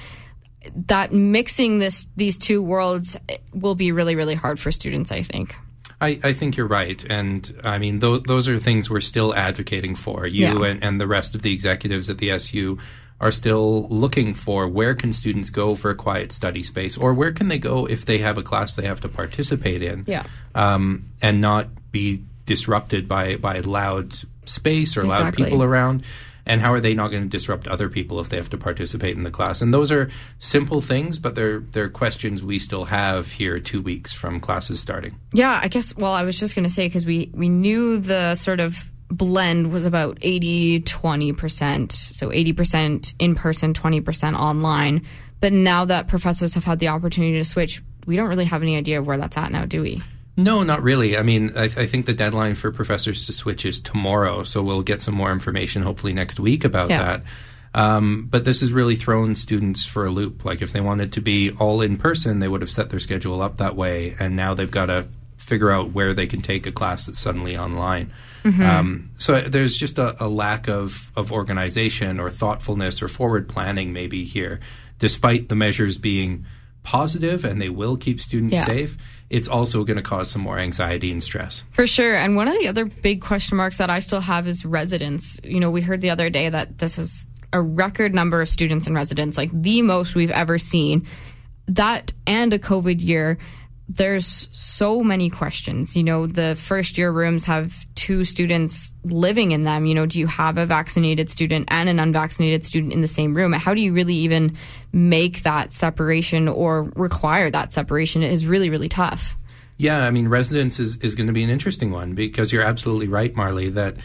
that mixing this these two worlds will be really really hard for students i think I, I think you're right, and I mean those those are things we're still advocating for. You Yeah. and, and the rest of the executives at the SU are still looking for where can students go for a quiet study space, or where can they go if they have a class they have to participate in, Yeah. um, and not be disrupted by by loud space or loud Exactly. people around. And how are they not going to disrupt other people if they have to participate in the class? And those are simple things, but they're they're questions we still have here two weeks from classes starting. yeah i guess well i was just going to say because we we knew the sort of blend was about 80 20% so 80% in person 20% online but now that professors have had the opportunity to switch we don't really have any idea where that's at now do we No, not really. I mean, I, I think the deadline for professors to switch is tomorrow, so we'll get some more information hopefully next week about Yeah. that. Um, but this has really thrown students for a loop. Like, if they wanted to be all in person, they would have set their schedule up that way, and now they've got to figure out where they can take a class that's suddenly online. Um, so there's just a, a lack of, of organization or thoughtfulness or forward planning maybe here, despite the measures being positive and they will keep students Yeah. safe. It's also going to cause some more anxiety and stress. For sure. And one of the other big question marks that I still have is residents. You know, we heard the other day that this is a record number of students and residents, like the most we've ever seen. That and a COVID year, there's so many questions. You know, the first year rooms have two students living in them. You know, do you have a vaccinated student and an unvaccinated student in the same room? How do you really even make that separation or require that separation? It is really, really tough. Yeah, I mean, residence is, is going to be an interesting one because you're absolutely right, Marley, that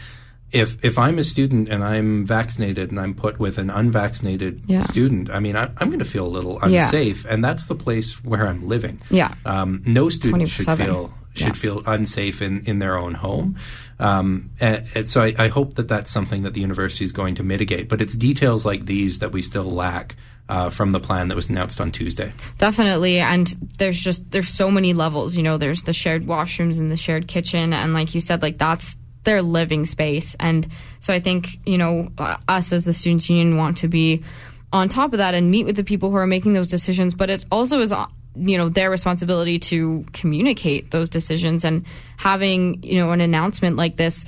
if if I'm a student and I'm vaccinated and I'm put with an unvaccinated Yeah. student, I mean, I, I'm going to feel a little Yeah. unsafe, and that's the place where I'm living. Yeah. Um, no student should feel should Yeah. feel unsafe in, in their own home. Um, and, and so I, I hope that that's something that the university is going to mitigate. But it's details like these that we still lack uh, from the plan that was announced on Tuesday. Definitely, and there's just there's so many levels. You know, there's the shared washrooms and the shared kitchen, and like you said, like that's their living space. And so I think you know uh, us as the students union want to be on top of that and meet with the people who are making those decisions. But it also is uh, you know their responsibility to communicate those decisions and having you know an announcement like this.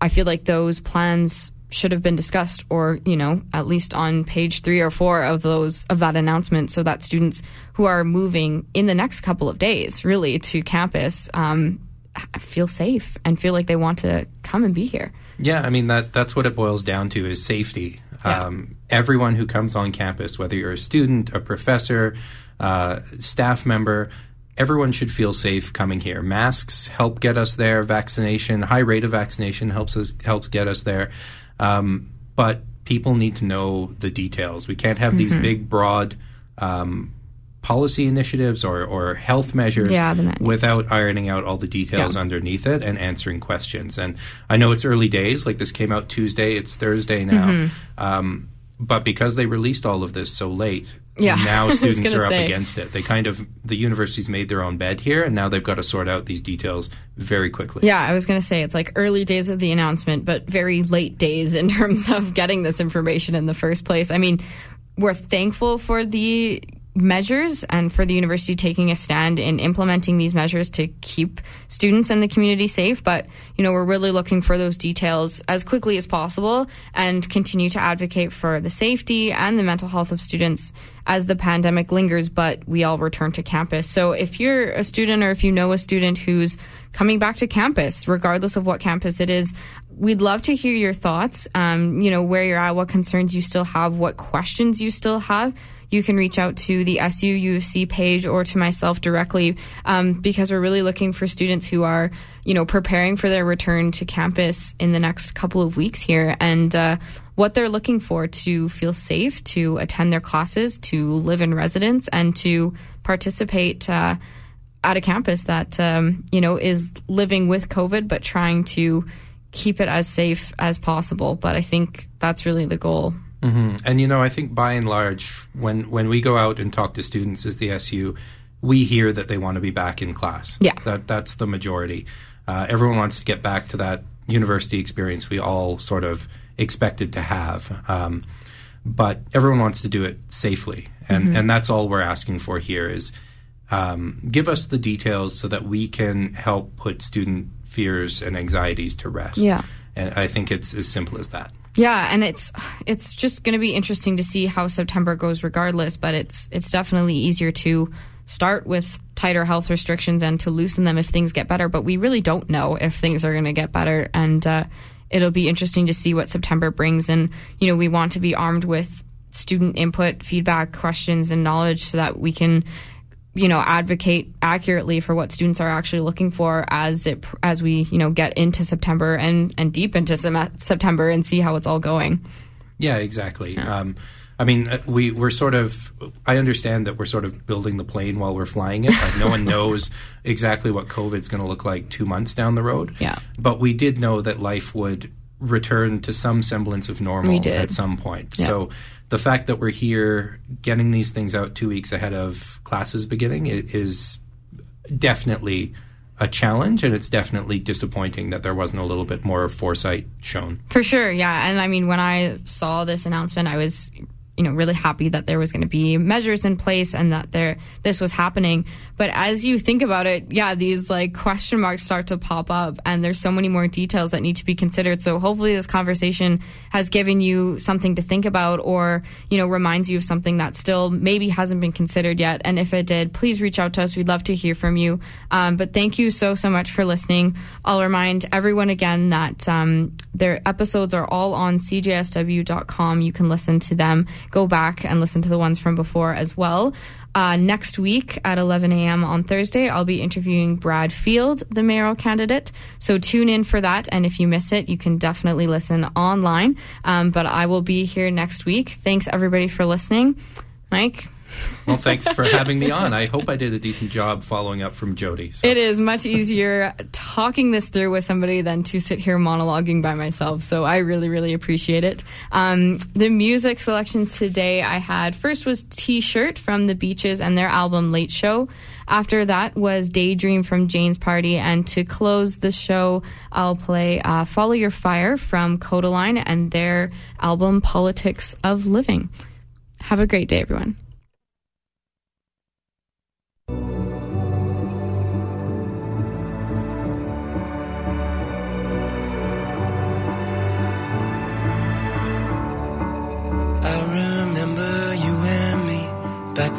I feel like those plans should have been discussed or you know at least on page 3 or 4 of those of that announcement so that students who are moving in the next couple of days really to campus um, feel safe and feel like they want to come and be here Yeah, I mean that that's what it boils down to is safety. Yeah. Um, everyone who comes on campus, whether you're a student, a professor, uh, staff member, everyone should feel safe coming here. Masks help get us there. Vaccination, high rate of vaccination helps us helps get us there. Um, but people need to know the details. We can't have Mm-hmm. these big, broad. Um, Policy initiatives or, or health measures Yeah, without ironing out all the details Yeah. underneath it and answering questions. And I know it's early days, like this came out Tuesday, it's Thursday now. Mm-hmm. Um, but because they released all of this so late, Yeah, now students are up say. against it. They kind of the university's made their own bed here, and now they've got to sort out these details very quickly. Yeah, I was going to say it's like early days of the announcement, but very late days in terms of getting this information in the first place. I mean, we're thankful for the measures and for the university taking a stand in implementing these measures to keep students and the community safe. But, you know, we're really looking for those details as quickly as possible and continue to advocate for the safety and the mental health of students as the pandemic lingers, but we all return to campus. So if you're a student or if you know a student who's coming back to campus, regardless of what campus it is, we'd love to hear your thoughts. Um, you know, where you're at, what concerns you still have, what questions you still have. You can reach out to the SU UFC page or to myself directly um, because we're really looking for students who are, you know, preparing for their return to campus in the next couple of weeks here and uh, what they're looking for to feel safe, to attend their classes, to live in residence, and to participate. Uh, at a campus that um, you know is living with COVID, but trying to keep it as safe as possible. But I think that's really the goal. And you know, I think by and large, when when we go out and talk to students as the SU, we hear that they want to be back in class. Yeah. that that's the majority. Uh, everyone wants to get back to that university experience we all sort of expected to have. Um, but everyone wants to do it safely, and and that's all we're asking for here is um, give us the details so that we can help put student fears and anxieties to rest. Yeah. and I think it's as simple as that. Yeah, and it's it's just going to be interesting to see how September goes, regardless. But it's it's definitely easier to start with tighter health restrictions and to loosen them if things get better. But we really don't know if things are going to get better, and uh, it'll be interesting to see what September brings. And you know, we want to be armed with student input, feedback, questions, and knowledge so that we can you know advocate accurately for what students are actually looking for as it as we you know get into September and and deep into sem- September and see how it's all going. Yeah, exactly. Um, I mean, uh, we we're sort of. I understand that we're sort of building the plane while we're flying it. Like no one knows exactly what COVID's going to look like two months down the road. Yeah. But we did know that life would return to some semblance of normal at some point. Yeah. So the fact that we're here getting these things out two weeks ahead of classes beginning is definitely a challenge, and it's definitely disappointing that there wasn't a little bit more foresight shown. For sure, yeah. And I mean, when I saw this announcement, I was, you know, really happy that there was going to be measures in place and that there this was happening. But as you think about it, yeah, these like question marks start to pop up, and there's so many more details that need to be considered. So hopefully, this conversation has given you something to think about, or you know, reminds you of something that still maybe hasn't been considered yet. And if it did, please reach out to us. We'd love to hear from you. Um, but thank you so so much for listening. I'll remind everyone again that um, their episodes are all on cjsw.com. You can listen to them. Go back and listen to the ones from before as well. Uh, next week at 11 a.m. on Thursday, I'll be interviewing Brad Field, the mayoral candidate. So tune in for that. And if you miss it, you can definitely listen online. Um, but I will be here next week. Thanks, everybody, for listening. Mike? Well, thanks for having me on. I hope I did a decent job following up from Jyoti. So. It is much easier talking this through with somebody than to sit here monologuing by myself. So I really, really appreciate it. Um, the music selections today I had first was T shirt from the Beaches and their album Late Show. After that was Daydream from Jane's Party. And to close the show, I'll play uh, Follow Your Fire from Kodaline and their album Politics of Living. Have a great day, everyone.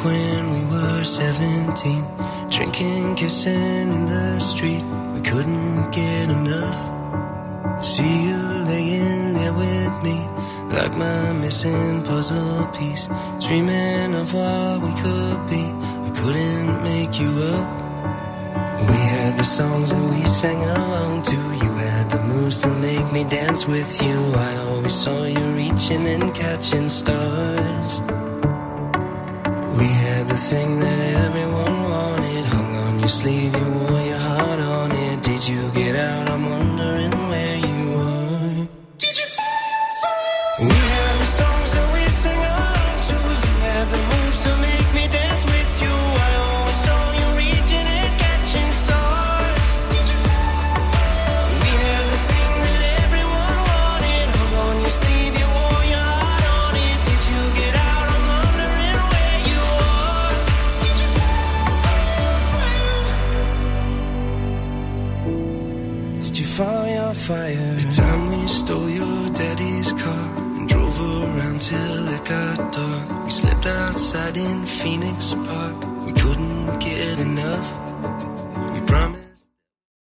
When we were 17. Drinking, kissing in the street. We couldn't get enough. See you laying there with me, like my missing puzzle piece. Dreaming of what we could be. We couldn't make you up. We had the songs that we sang along to. You had the moves to make me dance with you. I always saw you reaching and catching stars. We had the thing that everyone wanted. Hung on your sleeve, you wore your heart on it. Did you get out? I'm wondering outside in Phoenix Park. We couldn't get enough.